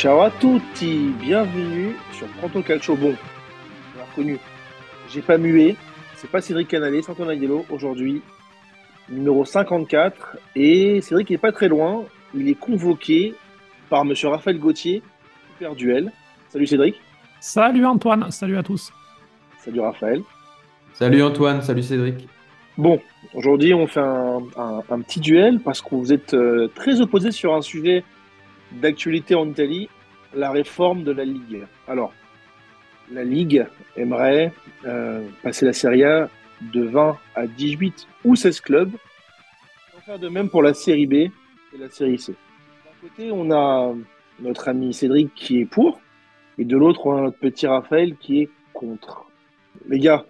Ciao à tutti, bienvenue sur Pronto Calcio. Bon, on l'a reconnu, j'ai pas mué, c'est pas Cédric Canalé, c'est Antoine aujourd'hui, numéro 54. Et Cédric n'est pas très loin, il est convoqué par monsieur Raphaël Gauthier, super duel. Salut Cédric. Salut Antoine, salut à tous. Salut Raphaël. Salut Antoine, salut Cédric. Bon, aujourd'hui on fait un, un petit duel parce que vous êtes euh, très opposés sur un sujet d'actualité en Italie, la réforme de la Ligue. Alors, la Ligue aimerait euh, passer la Serie A de 20 à 18 ou 16 clubs. On va faire de même pour la Série B et la Série C. D'un côté, on a notre ami Cédric qui est pour, et de l'autre, on a notre petit Raphaël qui est contre. Les gars,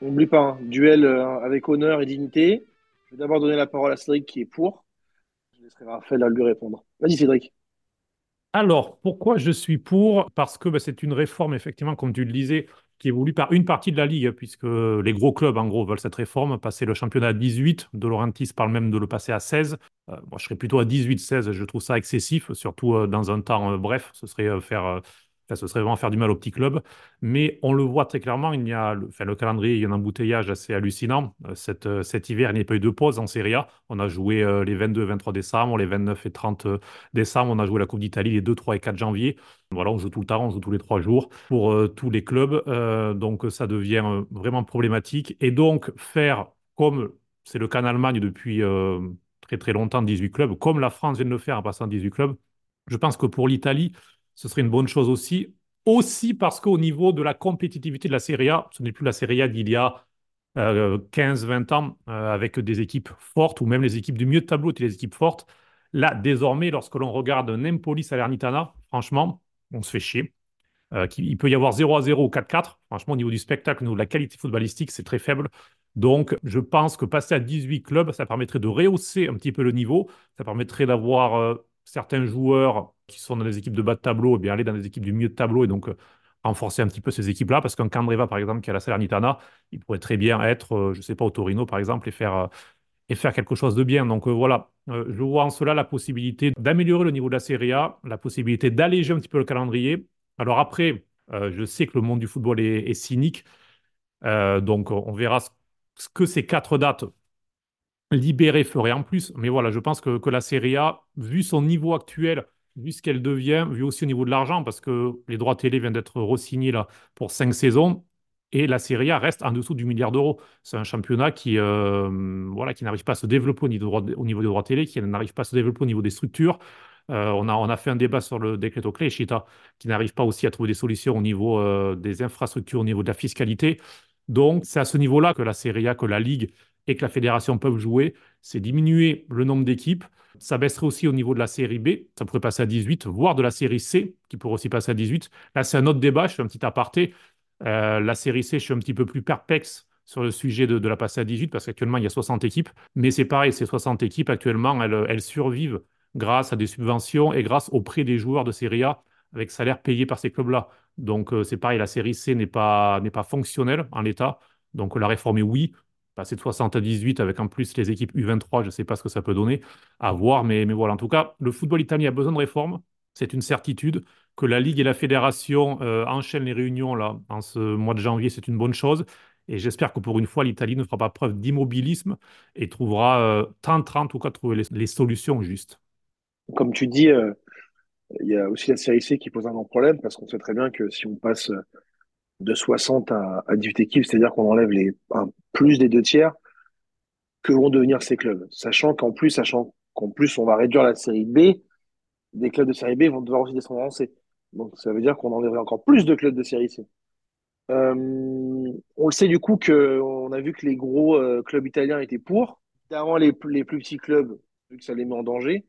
n'oublie pas, hein, duel euh, avec honneur et dignité. Je vais d'abord donner la parole à Cédric qui est pour. Laisserai Raphaël à lui répondre. Vas-y Cédric. Alors, pourquoi je suis pour? Parce que bah, c'est une réforme, effectivement, comme tu le disais, qui est voulue par une partie de la Ligue, puisque les gros clubs, en gros, veulent cette réforme, passer le championnat à 18. De Laurentiis parle même de le passer à 16. moi, je serais plutôt à 18-16. Je trouve ça excessif, surtout euh, dans un temps euh, bref. Ce serait euh, faire ce serait vraiment faire du mal aux petits clubs. Mais on le voit très clairement, il y a le, enfin, le calendrier, il y a un embouteillage assez hallucinant. Euh, cet, euh, cet hiver, il n'y a pas eu de pause en Serie A. On a joué euh, les 22 23 décembre, les 29 et 30 décembre. On a joué la Coupe d'Italie les 2, 3 et 4 janvier. Voilà, on joue tout le temps, on joue tous les trois jours pour tous les clubs. donc ça devient vraiment problématique. Et donc faire comme c'est le cas en Allemagne depuis très très longtemps, 18 clubs, comme la France vient de le faire en passant 18 clubs, je pense que pour l'Italie, ce serait une bonne chose aussi. Aussi parce qu'au niveau de la compétitivité de la Serie A, ce n'est plus la Serie A d'il y a 15-20 euh, ans euh, avec des équipes fortes ou même les équipes du mieux de tableau étaient les équipes fortes. Là, désormais, lorsque l'on regarde Napoli Salernitana, franchement, on se fait chier. Euh, il peut y avoir 0 à 0 ou 4-4. Franchement, au niveau du spectacle, au niveau de la qualité footballistique, c'est très faible. Donc, je pense que passer à 18 clubs, ça permettrait de rehausser un petit peu le niveau. Ça permettrait d'avoir certains joueurs qui sont dans des équipes de bas de tableau, et eh bien aller dans des équipes du milieu de tableau et donc euh, renforcer un petit peu ces équipes-là. Parce qu'un Candreva, par exemple, qui a la Salernitana, il pourrait très bien être, euh, je ne sais pas, au Torino, par exemple, et faire, euh, et faire quelque chose de bien. Donc voilà, je vois en cela la possibilité d'améliorer le niveau de la Serie A, la possibilité d'alléger un petit peu le calendrier. Alors après, je sais que le monde du football est, cynique. donc on verra ce que ces quatre dates libérées feraient en plus. Mais voilà, je pense que, que la Serie A, vu son niveau actuel, vu ce qu'elle devient, vu aussi au niveau de l'argent, parce que les droits télé viennent d'être re-signés pour cinq saisons, et la Serie A reste en dessous du milliard d'euros. C'est un championnat qui, euh, voilà, qui n'arrive pas à se développer au niveau, au niveau des droits télé, qui n'arrive pas à se développer au niveau des structures. Euh, on, a, on a fait un débat sur le décret clé, Chita, qui n'arrive pas aussi à trouver des solutions au niveau euh, des infrastructures, au niveau de la fiscalité. Donc, c'est à ce niveau-là que la Serie A, que la Ligue et que la fédération peuvent jouer, c'est diminuer le nombre d'équipes. Ça baisserait aussi au niveau de la série B, ça pourrait passer à 18, voire de la série C, qui pourrait aussi passer à 18. Là, c'est un autre débat, je fais un petit aparté. Euh, la série C, je suis un petit peu plus perplexe sur le sujet de, la passer à 18, parce qu'actuellement, il y a 60 équipes. Mais c'est pareil, ces 60 équipes, actuellement, elles, survivent grâce à des subventions et grâce au prix des joueurs de Série A avec salaire payé par ces clubs-là. Donc, euh, c'est pareil, la série C n'est pas, n'est pas fonctionnelle en l'état. Donc, la réforme est oui, passer de 60 à 18 avec en plus les équipes U23, je ne sais pas ce que ça peut donner, à voir. Mais, mais voilà, en tout cas, le football italien a besoin de réformes. C'est une certitude. Que la Ligue et la Fédération euh, enchaînent les réunions là, en ce mois de janvier, c'est une bonne chose. Et j'espère que pour une fois, l'Italie ne fera pas preuve d'immobilisme et trouvera, euh, tentera en tout cas, trouver les, solutions justes. Comme tu dis, euh, il y a aussi la série C qui pose un grand problème parce qu'on sait très bien que si on passe de 60 à, 18 équipes, c'est-à-dire qu'on enlève les, plus des deux tiers, que vont devenir ces clubs. Sachant qu'en plus, sachant qu'en plus, on va réduire la série B, des clubs de série B vont devoir aussi descendre en C. Donc ça veut dire qu'on enlèverait encore plus de clubs de série C. Euh, on le sait du coup que on a vu que les gros euh, clubs italiens étaient pour. Évidemment, les, les plus petits clubs, vu que ça les met en danger.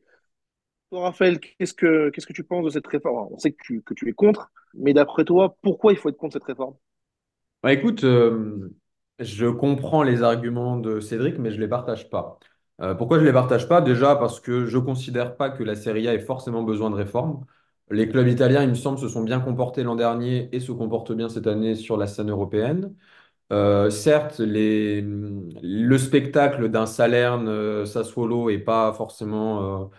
Raphaël, qu'est-ce que tu penses de cette réforme? On sait que tu, es contre, mais d'après toi, pourquoi il faut être contre cette réforme? Bah, Écoute, euh, je comprends les arguments de Cédric, mais je ne les partage pas. Euh, pourquoi je ne les partage pas? Déjà parce que je ne considère pas que la Serie A ait forcément besoin de réforme. Les clubs italiens, il me semble, se sont bien comportés l'an dernier et se comportent bien cette année sur la scène européenne. Euh, certes, le spectacle d'un Salerne Sassuolo n'est pas forcément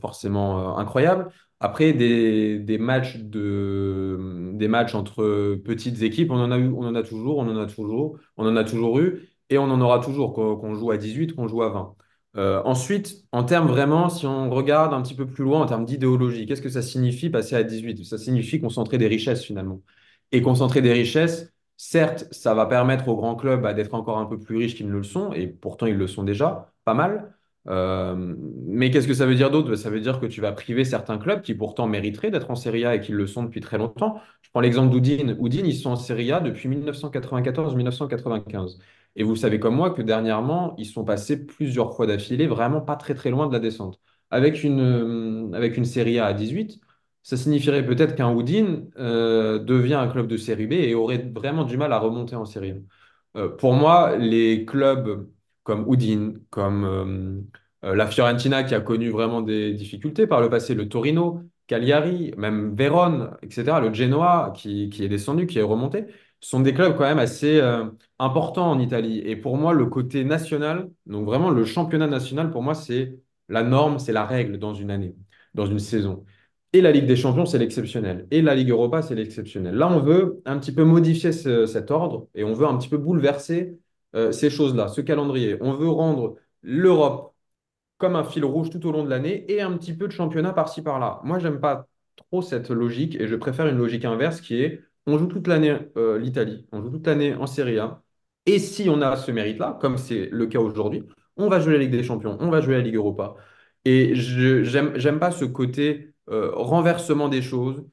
forcément incroyables. Après, des, des, matchs de, des matchs entre petites équipes, on en a eu, on en a toujours, on en a toujours, on en a toujours eu, et on en aura toujours, qu'on joue à 18, qu'on joue à 20. Euh, ensuite, en termes vraiment, si on regarde un petit peu plus loin en termes d'idéologie, qu'est-ce que ça signifie passer à 18? Ça signifie concentrer des richesses finalement. Et concentrer des richesses, certes, ça va permettre aux grands clubs bah, d'être encore un peu plus riches qu'ils ne le sont, et pourtant ils le sont déjà, pas mal. Euh, mais qu'est-ce que ça veut dire d'autre? Ça veut dire que tu vas priver certains clubs qui pourtant mériteraient d'être en Serie A et qui le sont depuis très longtemps. Je prends l'exemple d'Oudine. Oudine, ils sont en Serie A depuis 1994-1995. Et vous savez comme moi que dernièrement, ils sont passés plusieurs fois d'affilée, vraiment pas très très loin de la descente. Avec une, avec une Serie A à 18, ça signifierait peut-être qu'un Houdin euh, devient un club de Série B et aurait vraiment du mal à remonter en Série A. Euh, pour moi, les clubs comme Houdin, comme la Fiorentina qui a connu vraiment des difficultés par le passé, le Torino, Cagliari, même Vérone, etc., le Genoa qui, qui est descendu, qui est remonté, sont des clubs quand même assez euh, importants en Italie. Et pour moi, le côté national, donc vraiment le championnat national, pour moi, c'est la norme, c'est la règle dans une année, dans une saison. Et la Ligue des Champions, c'est l'exceptionnel. Et la Ligue Europa, c'est l'exceptionnel. Là, on veut un petit peu modifier cet ordre et on veut un petit peu bouleverser euh, ces choses-là, ce calendrier. On veut rendre l'Europe comme un fil rouge tout au long de l'année et un petit peu de championnat par-ci par-là. Moi, j'aime pas trop cette logique et je préfère une logique inverse qui est on joue toute l'année euh, l'Italie, on joue toute l'année en Serie A. Et si on a ce mérite-là, comme c'est le cas aujourd'hui, on va jouer la Ligue des Champions, on va jouer la Ligue Europa. Et j'aime pas ce côté euh, renversement des choses.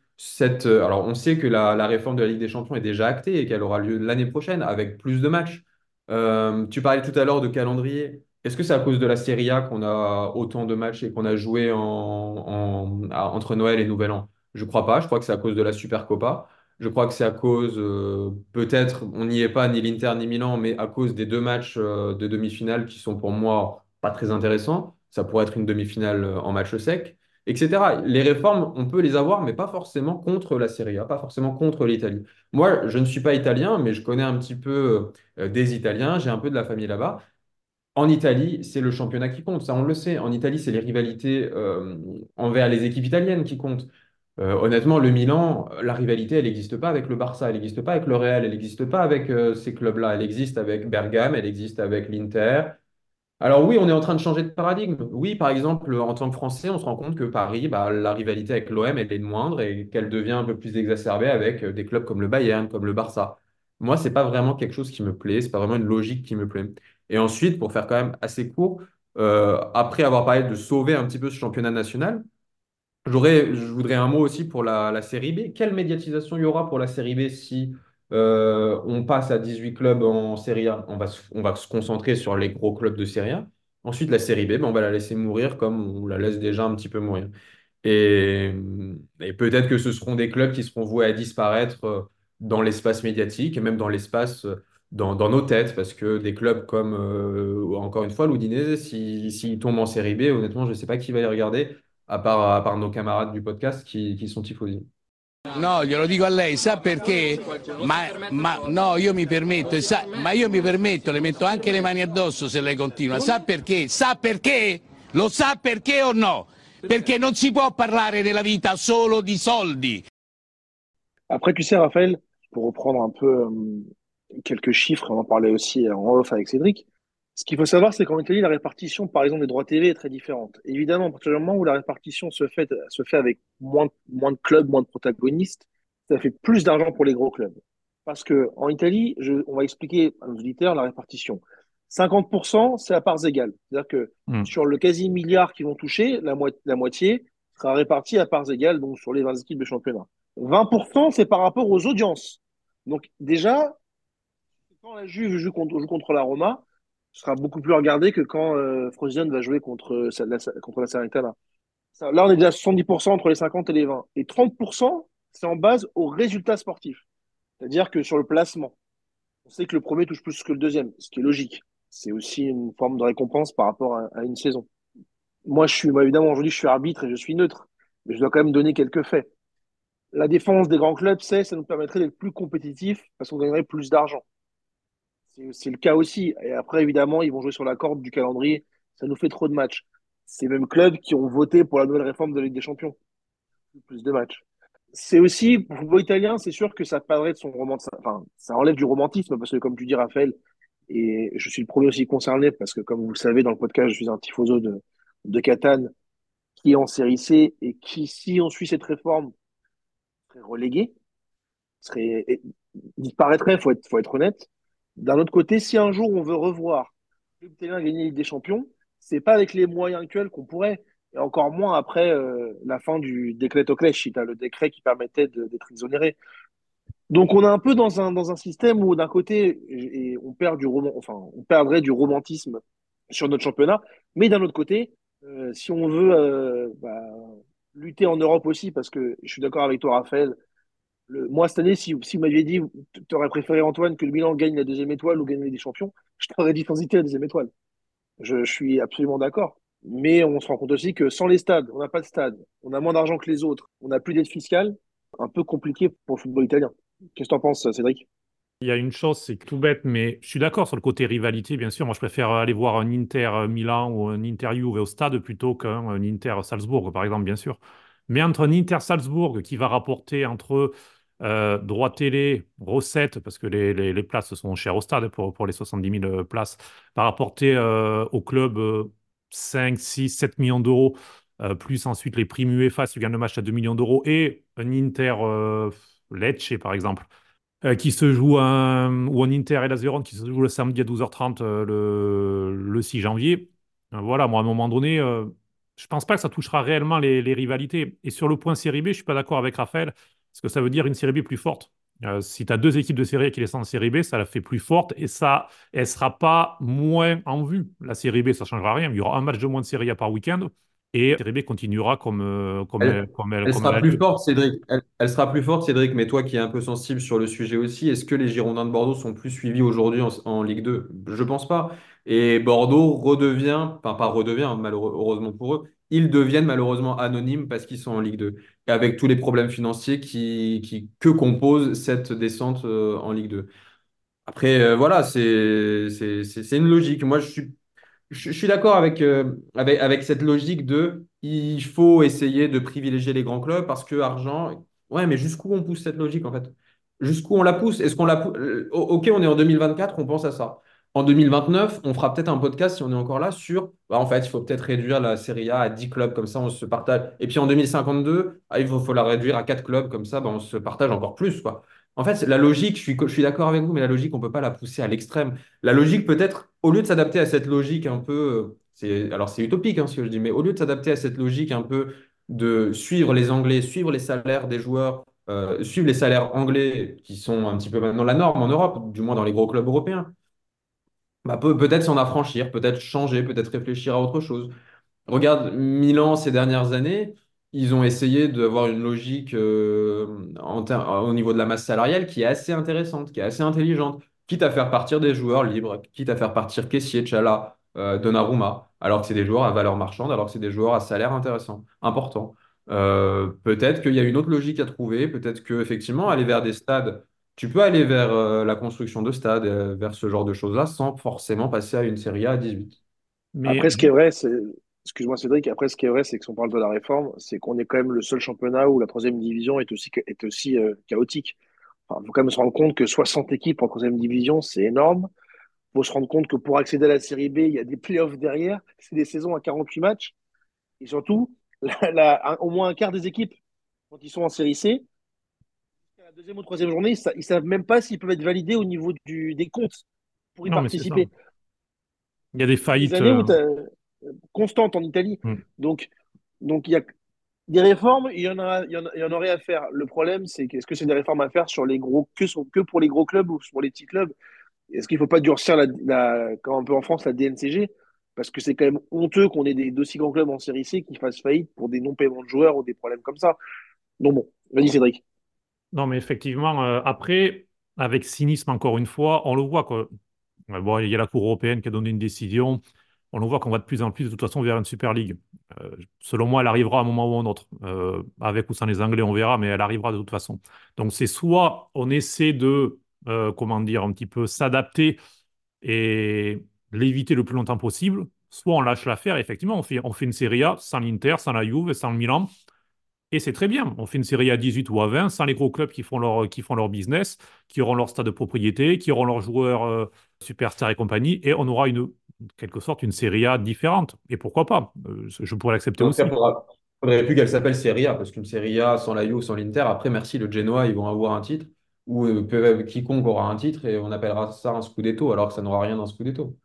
Alors, on sait que la, réforme de la Ligue des Champions est déjà actée et qu'elle aura lieu l'année prochaine avec plus de matchs. Tu parlais tout à l'heure de calendrier. Est-ce que c'est à cause de la Serie A qu'on a autant de matchs et qu'on a joué en, entre Noël et Nouvel An? Je crois pas. Je crois que c'est à cause de la Supercopa. Je crois que c'est à cause, euh, peut-être, on n'y est pas, ni l'Inter ni Milan, mais à cause des deux matchs euh, de demi-finale qui sont pour moi pas très intéressants. Ça pourrait être une demi-finale euh, en match sec, etc. Les réformes, on peut les avoir, mais pas forcément contre la Serie A, pas forcément contre l'Italie. Moi, je ne suis pas italien, mais je connais un petit peu des Italiens, j'ai un peu de la famille là-bas. En Italie, c'est le championnat qui compte, ça on le sait. En Italie, c'est les rivalités envers les équipes italiennes qui comptent. Euh, honnêtement, le Milan, la rivalité, elle n'existe pas avec le Barça, elle n'existe pas avec le Real, elle n'existe pas avec euh, ces clubs-là. Elle existe avec Bergame, elle existe avec l'Inter. Alors oui, on est en train de changer de paradigme. Oui, par exemple, en tant que Français, on se rend compte que Paris, bah, la rivalité avec l'OM, elle est moindre et qu'elle devient un peu plus exacerbée avec euh, des clubs comme le Bayern, comme le Barça. Moi, c'est pas vraiment quelque chose qui me plaît, c'est pas vraiment une logique qui me plaît. Et ensuite, pour faire quand même assez court, après avoir parlé de sauver un petit peu ce championnat national, J'aurais, je voudrais un mot aussi pour la, série B. Quelle médiatisation il y aura pour la série B si euh, on passe à 18 clubs en série A? On va, se, concentrer sur les gros clubs de série A. Ensuite, la série B, ben, on va la laisser mourir comme on la laisse déjà un petit peu mourir. Et, peut-être que ce seront des clubs qui seront voués à disparaître euh, dans l'espace médiatique et même dans l'espace, euh, dans, nos têtes, parce que des clubs comme, encore une fois, l'Udinese, s'ils si, tombent en série B, honnêtement, je ne sais pas qui va les regarder à part, nos camarades du podcast qui, qui sont tifosi. No, glielo dico a lei, sa perché? Ma, ma, no, io mi permetto, sa, ma io mi permetto, le metto anche le mani addosso se lei continua. Sa perché? Sa perché? Lo sa perché o no? Perché non si può parlare della vita solo di soldi. Après, tu sais, Raphaël, pour reprendre un peu euh, quelques chiffres, on en parlait aussi en off avec Cédric, Ce qu'il faut savoir, c'est qu'en Italie, la répartition, par exemple, des droits TV est très différente. Évidemment, à partir du moment où la répartition se fait, se fait avec moins, moins de clubs, moins de protagonistes, ça fait plus d'argent pour les gros clubs. Parce que en Italie, je, on va expliquer à nos auditeurs la répartition. 50%, c'est à parts égales. C'est-à-dire que hmm. sur le quasi milliard qu'ils vont toucher, la, la moitié sera répartie à parts égales, donc sur les 20 équipes de championnat. 20%, c'est par rapport aux audiences. Donc déjà, quand la Juve joue contre, joue contre la Roma, sera beaucoup plus regardé que quand euh, Frosinone va jouer contre, euh, la, contre la. Là, on est déjà à 70% entre les 50 et les 20. Et 30%, c'est en base au résultat sportif. C'est-à-dire que sur le placement, on sait que le premier touche plus que le deuxième, ce qui est logique. C'est aussi une forme de récompense par rapport à, une saison. Moi, je suis, moi, évidemment, aujourd'hui, je suis arbitre et je suis neutre, mais je dois quand même donner quelques faits. La défense des grands clubs, c'est, ça nous permettrait d'être plus compétitifs parce qu'on gagnerait plus d'argent. C'est le cas aussi. Et après, évidemment, ils vont jouer sur la corde du calendrier. Ça nous fait trop de matchs. ces mêmes clubs qui ont voté pour la nouvelle réforme de la Ligue des Champions. Plus de matchs. C'est aussi, pour le football italien, c'est sûr que ça perdrait de son romantisme, enfin, ça enlève du romantisme, parce que comme tu dis, Raphaël, et je suis le premier aussi concerné, parce que comme vous le savez, dans le podcast, je suis un tifoso de, de Catane, qui est en série C, et qui, si on suit cette réforme, serait relégué, serait, disparaîtrait, faut être, faut être honnête. D'un autre côté, si un jour on veut revoir le italien gagner la Ligue des Champions, c'est pas avec les moyens actuels qu'on pourrait, et encore moins après euh, la fin du décret Crescita, le décret qui permettait d'être exonéré. Donc on est un peu dans un, dans un système où d'un côté, et on, perd du roman, enfin, on perdrait du romantisme sur notre championnat, mais d'un autre côté, euh, si on veut euh, bah, lutter en Europe aussi, parce que je suis d'accord avec toi Raphaël, moi cette année, si, vous m'aviez dit, tu aurais préféré Antoine que le Milan gagne la deuxième étoile ou gagne des champions, je t'aurais dit transiter la deuxième étoile. Je, je suis absolument d'accord. Mais on se rend compte aussi que sans les stades, on n'a pas de stade, on a moins d'argent que les autres, on n'a plus d'aide fiscale, un peu compliqué pour le football italien. Qu'est-ce que tu en penses, Cédric? Il y a une chose, c'est tout bête, mais je suis d'accord sur le côté rivalité, bien sûr. Moi, je préfère aller voir un Inter Milan ou un Inter Juve au stade plutôt qu'un Inter Salzbourg, par exemple, bien sûr. Mais entre un Inter Salzbourg qui va rapporter entre euh, droit télé, recettes, parce que les, les, places sont chères au stade pour, pour les 70 000 places, va rapporter euh, au club 5, 6, 7 millions d'euros, euh, plus ensuite les primes UEFA si tu gagnes le match à 2 millions d'euros, et un Inter Lecce, par exemple, qui se joue un, ou un Inter et la Zéron qui se joue le samedi à 12h30 le, le 6 janvier. voilà, moi, à un moment donné, je pense pas que ça touchera réellement les, les, rivalités. Et sur le point série B, je suis pas d'accord avec Raphaël. Parce que ça veut dire une série B plus forte. Euh, si tu as deux équipes de série A qui descendent en série B, ça la fait plus forte et ça, elle sera pas moins en vue. La série B, ça changera rien. Il y aura un match de moins de série A par week-end et la série B continuera comme, euh, comme elle, comme elle, sera plus forte, Cédric. Elle, sera plus forte, Cédric, mais toi qui es un peu sensible sur le sujet aussi, est-ce que les Girondins de Bordeaux sont plus suivis aujourd'hui en, Ligue 2 Je pense pas. Et Bordeaux redevient, enfin pas redevient, malheureusement pour eux, ils deviennent malheureusement anonymes parce qu'ils sont en Ligue 2, et avec tous les problèmes financiers qui, qui que compose cette descente euh, en Ligue 2. Après, euh, voilà, c'est une logique. Moi, je suis, je, suis d'accord avec, euh, avec, avec cette logique de il faut essayer de privilégier les grands clubs parce que argent. Ouais, mais jusqu'où on pousse cette logique en fait? Jusqu'où on la pousse? Est-ce qu'on la Ok, on est en 2024, on pense à ça. En 2029, on fera peut-être un podcast, si on est encore là, sur, bah, en fait, il faut peut-être réduire la Serie A à 10 clubs, comme ça, on se partage. Et puis en 2052, ah, il faut, la réduire à 4 clubs, comme ça, bah, on se partage encore plus. En fait, la logique, je suis, je suis d'accord avec vous, mais la logique, on ne peut pas la pousser à l'extrême. La logique, peut-être, au lieu de s'adapter à cette logique un peu, c'est, alors c'est utopique hein, ce que je dis, mais au lieu de s'adapter à cette logique un peu de suivre les Anglais, suivre les salaires des joueurs, euh, suivre les salaires anglais qui sont un petit peu maintenant la norme en Europe, du moins dans les gros clubs européens, bah, peut, peut-être s'en affranchir, peut-être changer, peut-être réfléchir à autre chose. Regarde Milan ces dernières années, ils ont essayé d'avoir une logique euh, au niveau de la masse salariale qui est assez intéressante, qui est assez intelligente, quitte à faire partir des joueurs libres, quitte à faire partir Kessié, Chala, euh, Donnarumma, alors que c'est des joueurs à valeur marchande, alors que c'est des joueurs à salaire intéressant, important. Euh, peut-être qu'il y a une autre logique à trouver, peut-être qu'effectivement, aller vers des stades tu peux aller vers euh, la construction de stades, euh, vers ce genre de choses-là, sans forcément passer à une série A à 18. Mais... Après, ce qui est vrai, c'est. Excuse-moi Cédric, après ce qui est vrai, c'est que si on parle de la réforme, c'est qu'on est quand même le seul championnat où la troisième division est aussi, est aussi euh, chaotique. Il faut quand même se rendre compte que 60 équipes en troisième division, c'est énorme. Il faut se rendre compte que pour accéder à la série B, il y a des playoffs derrière. C'est des saisons à 48 matchs. Et surtout, au moins un quart des équipes, quand ils sont en série C, deuxième ou troisième journée, ils ne savent même pas s'ils peuvent être validés au niveau du, des comptes pour y participer. Il y a des faillites euh, euh, constantes en Italie. Hmm. Donc, donc il y a des réformes, il y, en a, il, y en, aurait à faire. Le problème, c'est est-ce que c'est des réformes à faire sur les gros, que, que pour les gros clubs ou pour les petits clubs? Est-ce qu'il ne faut pas durcir, la, la, comme un peu en France, la DNCG Parce que c'est quand même honteux qu'on ait des d'aussi grands clubs en série C qui fassent faillite pour des non-paiements de joueurs ou des problèmes comme ça. Donc bon, vas-y Cédric. Non, mais effectivement, euh, après, avec cynisme, encore une fois, on le voit. Quoi. Bon, il y a la Cour européenne qui a donné une décision. On le voit qu'on va de plus en plus, de toute façon, vers une Super League. Euh, selon moi, elle arrivera à un moment ou à un autre. Euh, avec ou sans les Anglais, on verra, mais elle arrivera de toute façon. Donc, c'est soit on essaie de, comment dire, un petit peu s'adapter et l'éviter le plus longtemps possible, soit on lâche l'affaire, effectivement, on fait, on fait une Serie A sans l'Inter, sans la Juve, sans le Milan, et c'est très bien. On fait une série à 18 ou à 20 sans les gros clubs qui font leur, qui font leur business, qui auront leur stade de propriété, qui auront leurs joueurs euh, superstars et compagnie, et on aura une, quelque sorte une série A différente. Et pourquoi pas? Euh, Je pourrais l'accepter aussi. Il faudrait plus qu'elle s'appelle Serie A, parce qu'une Serie A sans la Juve, sans l'Inter, après, merci, le Genoa, ils vont avoir un titre, ou euh, quiconque aura un titre, et on appellera ça un Scudetto, alors que ça n'aura rien d'un Scudetto.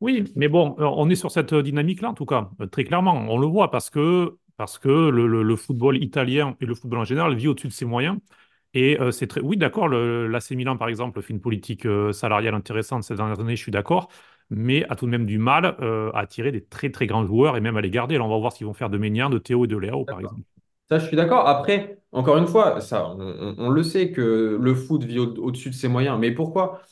Oui, mais bon, on est sur cette dynamique-là, en tout cas, très clairement. On le voit parce que parce que le, football italien et le football en général vit au-dessus de ses moyens. Et euh, c'est très. Oui, d'accord, l'AC Milan, par exemple, fait une politique euh, salariale intéressante ces dernières années, je suis d'accord, mais a tout de même du mal euh, à attirer des très très grands joueurs et même à les garder. Là, on va voir ce qu'ils vont faire de Ménian, de Théo et de Léo, par exemple. Ça, je suis d'accord. Après, encore une fois, ça, on, le sait que le foot vit au-dessus de ses moyens, mais pourquoi?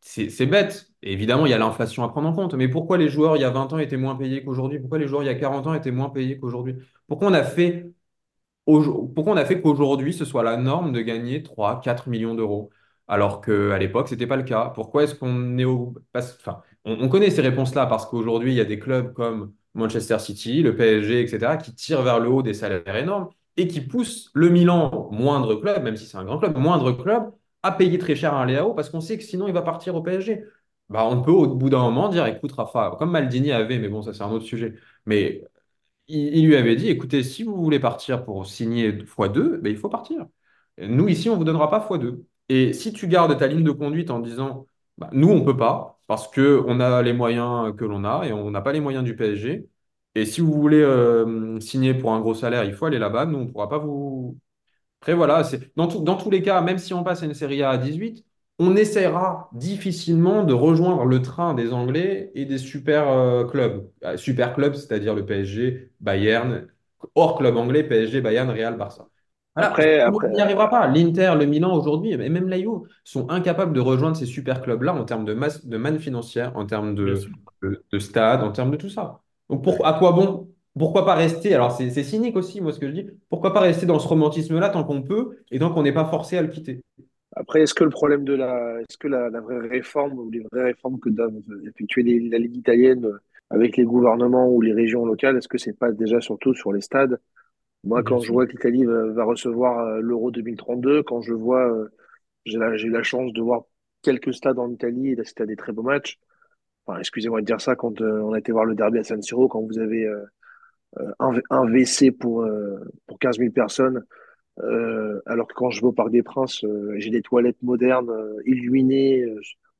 C'est bête. Évidemment, il y a l'inflation à prendre en compte. Mais pourquoi les joueurs il y a 20 ans étaient moins payés qu'aujourd'hui? Pourquoi les joueurs il y a 40 ans étaient moins payés qu'aujourd'hui? Pourquoi on a fait, on qu'aujourd'hui, ce soit la norme de gagner 3, 4 millions d'euros? Alors qu'à l'époque, ce n'était pas le cas Pourquoi est-ce qu'on est au... Enfin, on, connaît ces réponses-là parce qu'aujourd'hui, il y a des clubs comme Manchester City, le PSG, etc., qui tirent vers le haut des salaires énormes et qui poussent le Milan, moindre club, même si c'est un grand club, moindre club, à payer très cher un Léao parce qu'on sait que sinon il va partir au PSG. Bah, on peut au bout d'un moment dire écoute Rafa, comme Maldini avait, mais bon, ça c'est un autre sujet, mais il, lui avait dit écoutez, si vous voulez partir pour signer x2, bah, il faut partir. Nous, ici, on ne vous donnera pas x2. Et si tu gardes ta ligne de conduite en disant bah, nous, on ne peut pas parce qu'on a les moyens que l'on a et on n'a pas les moyens du PSG. Et si vous voulez euh, signer pour un gros salaire, il faut aller là-bas. Nous, on ne pourra pas vous, après, voilà, dans, dans tous les cas, même si on passe à une série A à 18, on essaiera difficilement de rejoindre le train des Anglais et des super euh, clubs. Euh, super clubs, c'est-à-dire le PSG, Bayern, hors club anglais, PSG, Bayern, Real, Barça. après, on n'y arrivera pas. L'Inter, le Milan aujourd'hui, et même l'AIO, sont incapables de rejoindre ces super clubs-là en termes de masse, de manne financière, en termes de, de, stade, en termes de tout ça. Donc, pour, à quoi bon? Pourquoi pas rester, alors c'est cynique aussi, moi, ce que je dis, pourquoi pas rester dans ce romantisme-là tant qu'on peut et tant qu'on n'est pas forcé à le quitter? Après, est-ce que le problème de la. Est-ce que la, vraie réforme ou les vraies réformes que doivent effectuer la Ligue italienne avec les gouvernements ou les régions locales, est-ce que c'est pas déjà surtout sur les stades? Moi, quand je vois que l'Italie va, recevoir euh, l'Euro 2032, quand je vois. Euh, j'ai eu la chance de voir quelques stades en Italie et d'assister à des très beaux matchs. Enfin, excusez-moi de dire ça, quand euh, on a été voir le derby à San Siro, quand vous avez un, un, WC pour, euh, pour 15 000 personnes. Euh, alors que quand je vais au Parc des Princes, euh, j'ai des toilettes modernes, illuminées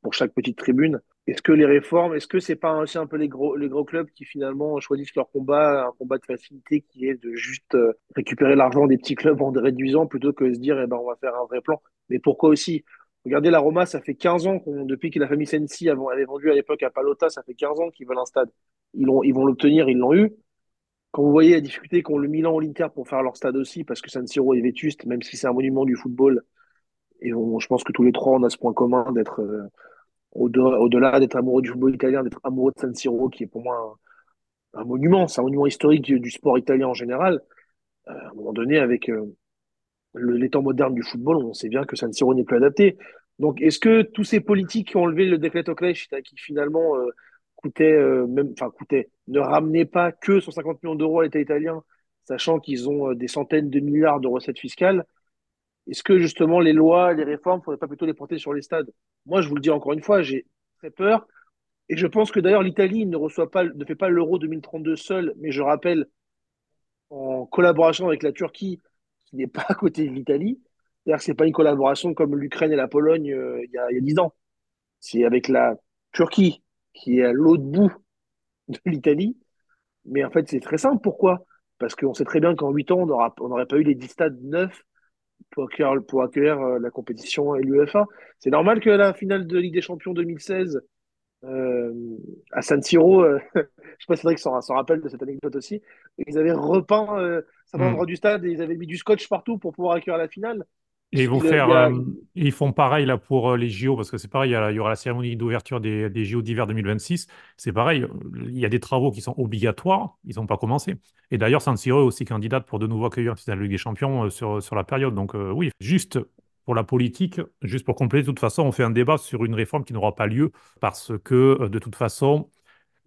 pour chaque petite tribune. Est-ce que les réformes, est-ce que c'est pas aussi un peu les gros, les gros clubs qui finalement choisissent leur combat, un combat de facilité qui est de juste récupérer l'argent des petits clubs en réduisant plutôt que de se dire, eh ben, on va faire un vrai plan. Mais pourquoi aussi? Regardez la Roma, ça fait 15 ans qu'on, depuis que la famille Sensi avait vendu à l'époque à Palota, ça fait 15 ans qu'ils veulent un stade. Ils, ils vont l'obtenir, ils l'ont eu quand vous voyez la difficulté qu'ont le Milan ou l'Inter pour faire leur stade aussi, parce que San Siro est vétuste, même si c'est un monument du football, et je pense que tous les trois, on a ce point commun d'être euh, au-delà d'être amoureux du football italien, d'être amoureux de San Siro, qui est pour moi un, monument, c'est un monument historique du, sport italien en général. Euh, à un moment donné, avec euh, les temps modernes du football, on sait bien que San Siro n'est plus adapté. Donc, est-ce que tous ces politiques qui ont levé le décret Clash, qui finalement euh, même, enfin, ne ramenait pas que 150 millions d'euros à l'État italien, sachant qu'ils ont euh, des centaines de milliards de recettes fiscales. Est-ce que justement les lois, les réformes, ne faudrait pas plutôt les porter sur les stades? Moi, je vous le dis encore une fois, j'ai très peur. Et je pense que d'ailleurs, l'Italie ne reçoit pas, ne fait pas l'Euro 2032 seul, mais je rappelle, en collaboration avec la Turquie, qui n'est pas à côté de l'Italie. C'est-à-dire que ce n'est pas une collaboration comme l'Ukraine et la Pologne euh, il, y a, il y a 10 ans. C'est avec la Turquie, qui est à l'autre bout de l'Italie. Mais en fait, c'est très simple. Pourquoi? Parce qu'on sait très bien qu'en 8 ans, on n'aurait pas eu les 10 stades neufs pour accueillir, pour accueillir euh, la compétition et l'UEFA. C'est normal que la finale de Ligue des Champions 2016 euh, à San Siro, euh, je sais pas si c'est s'en rappelle de cette anecdote aussi, ils avaient repeint euh, certains endroits du stade et ils avaient mis du scotch partout pour pouvoir accueillir la finale. Et ils vont faire, euh, ils font pareil là pour euh, les JO parce que c'est pareil, il y, aura la cérémonie d'ouverture des, des, JO d'hiver 2026. C'est pareil, il y a des travaux qui sont obligatoires, ils n'ont pas commencé. Et d'ailleurs, San Siro est aussi candidate pour de nouveau accueillir la Ligue des Champions euh, sur, sur la période. Donc oui, juste pour la politique, juste pour compléter, de toute façon, on fait un débat sur une réforme qui n'aura pas lieu parce que de toute façon,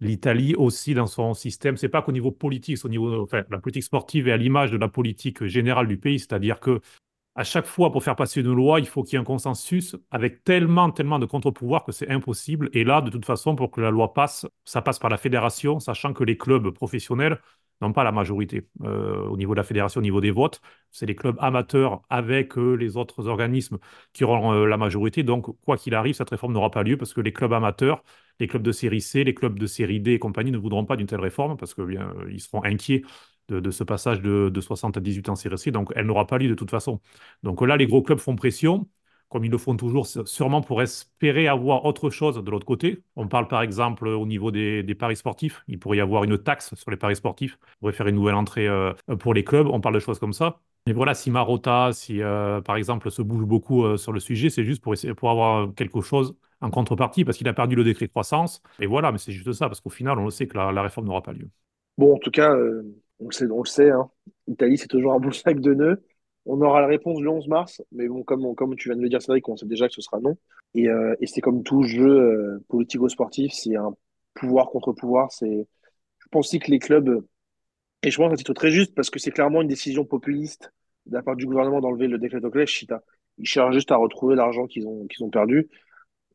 l'Italie aussi dans son système. C'est pas qu'au niveau politique, c'est au niveau, enfin, la politique sportive est à l'image de la politique générale du pays, c'est-à-dire que à chaque fois, pour faire passer une loi, il faut qu'il y ait un consensus avec tellement, tellement de contre-pouvoirs que c'est impossible. Et là, de toute façon, pour que la loi passe, ça passe par la fédération, sachant que les clubs professionnels n'ont pas la majorité euh, au niveau de la fédération, au niveau des votes. C'est les clubs amateurs avec euh, les autres organismes qui auront euh, la majorité. Donc, quoi qu'il arrive, cette réforme n'aura pas lieu parce que les clubs amateurs, les clubs de série C, les clubs de série D et compagnie ne voudront pas d'une telle réforme parce qu'ils ils seront inquiets de, ce passage de, 60 à 18 ans CRC, donc elle n'aura pas lieu de toute façon. Donc là, les gros clubs font pression, comme ils le font toujours, sûrement pour espérer avoir autre chose de l'autre côté. On parle par exemple au niveau des, paris sportifs, il pourrait y avoir une taxe sur les paris sportifs, on pourrait faire une nouvelle entrée euh, pour les clubs, on parle de choses comme ça. Mais voilà, si Marotta, si euh, par exemple se bouge beaucoup euh, sur le sujet, c'est juste pour, essayer, pour avoir quelque chose en contrepartie, parce qu'il a perdu le décret de croissance. Et voilà, mais c'est juste ça, parce qu'au final, on le sait que la réforme n'aura pas lieu. Bon, en tout cas, on le sait, on le sait hein. L'Italie, c'est toujours un bon sac de nœuds. On aura la réponse le 11 mars, mais bon, comme, tu viens de le dire, vrai qu'on sait déjà que ce sera non. Et, euh, et c'est comme tout jeu euh, politico-sportif, c'est un pouvoir contre pouvoir. C'est, je pense aussi que les clubs, et je pense que c'est très juste parce que c'est clairement une décision populiste de la part du gouvernement d'enlever le décret de Ils cherchent juste à retrouver l'argent qu'ils ont, qu'ils ont perdu.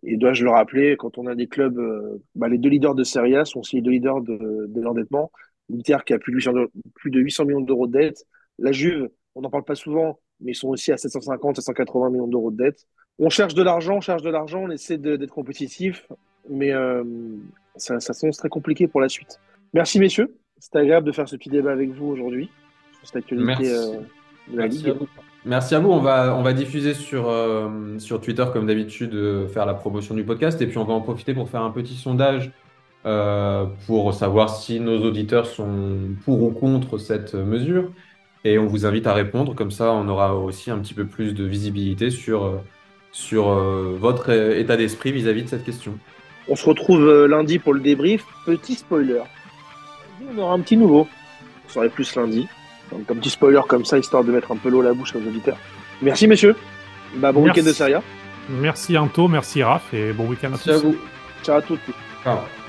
Et dois-je le rappeler, quand on a des clubs, euh, bah, les deux leaders de Serie A sont aussi les deux leaders de, de l'endettement. L'Inter qui a plus de 800, millions d'euros de dette. La Juve, on n'en parle pas souvent, mais ils sont aussi à 750, 780 millions d'euros de dette. On cherche de l'argent, on cherche de l'argent, on essaie d'être compétitif, mais euh, ça, ça très compliqué pour la suite. Merci messieurs, c'était agréable de faire ce petit débat avec vous aujourd'hui sur Merci. Euh, de la Ligue. À vous. Merci à vous. On va, on va diffuser sur, euh, sur Twitter, comme d'habitude, faire la promotion du podcast. Et puis, on va en profiter pour faire un petit sondage euh, pour savoir si nos auditeurs sont pour ou contre cette mesure. Et on vous invite à répondre, comme ça on aura aussi un petit peu plus de visibilité sur, euh, sur euh, votre état d'esprit vis-à-vis de cette question. On se retrouve lundi pour le débrief. Petit spoiler. On aura un petit nouveau. On serait plus lundi. Donc un petit spoiler comme ça, histoire de mettre un peu l'eau à la bouche aux auditeurs. Merci messieurs. Bah, bon week-end de Seria. Merci Anto, merci Raph et bon week-end à merci à vous. Ciao à tous. Ciao.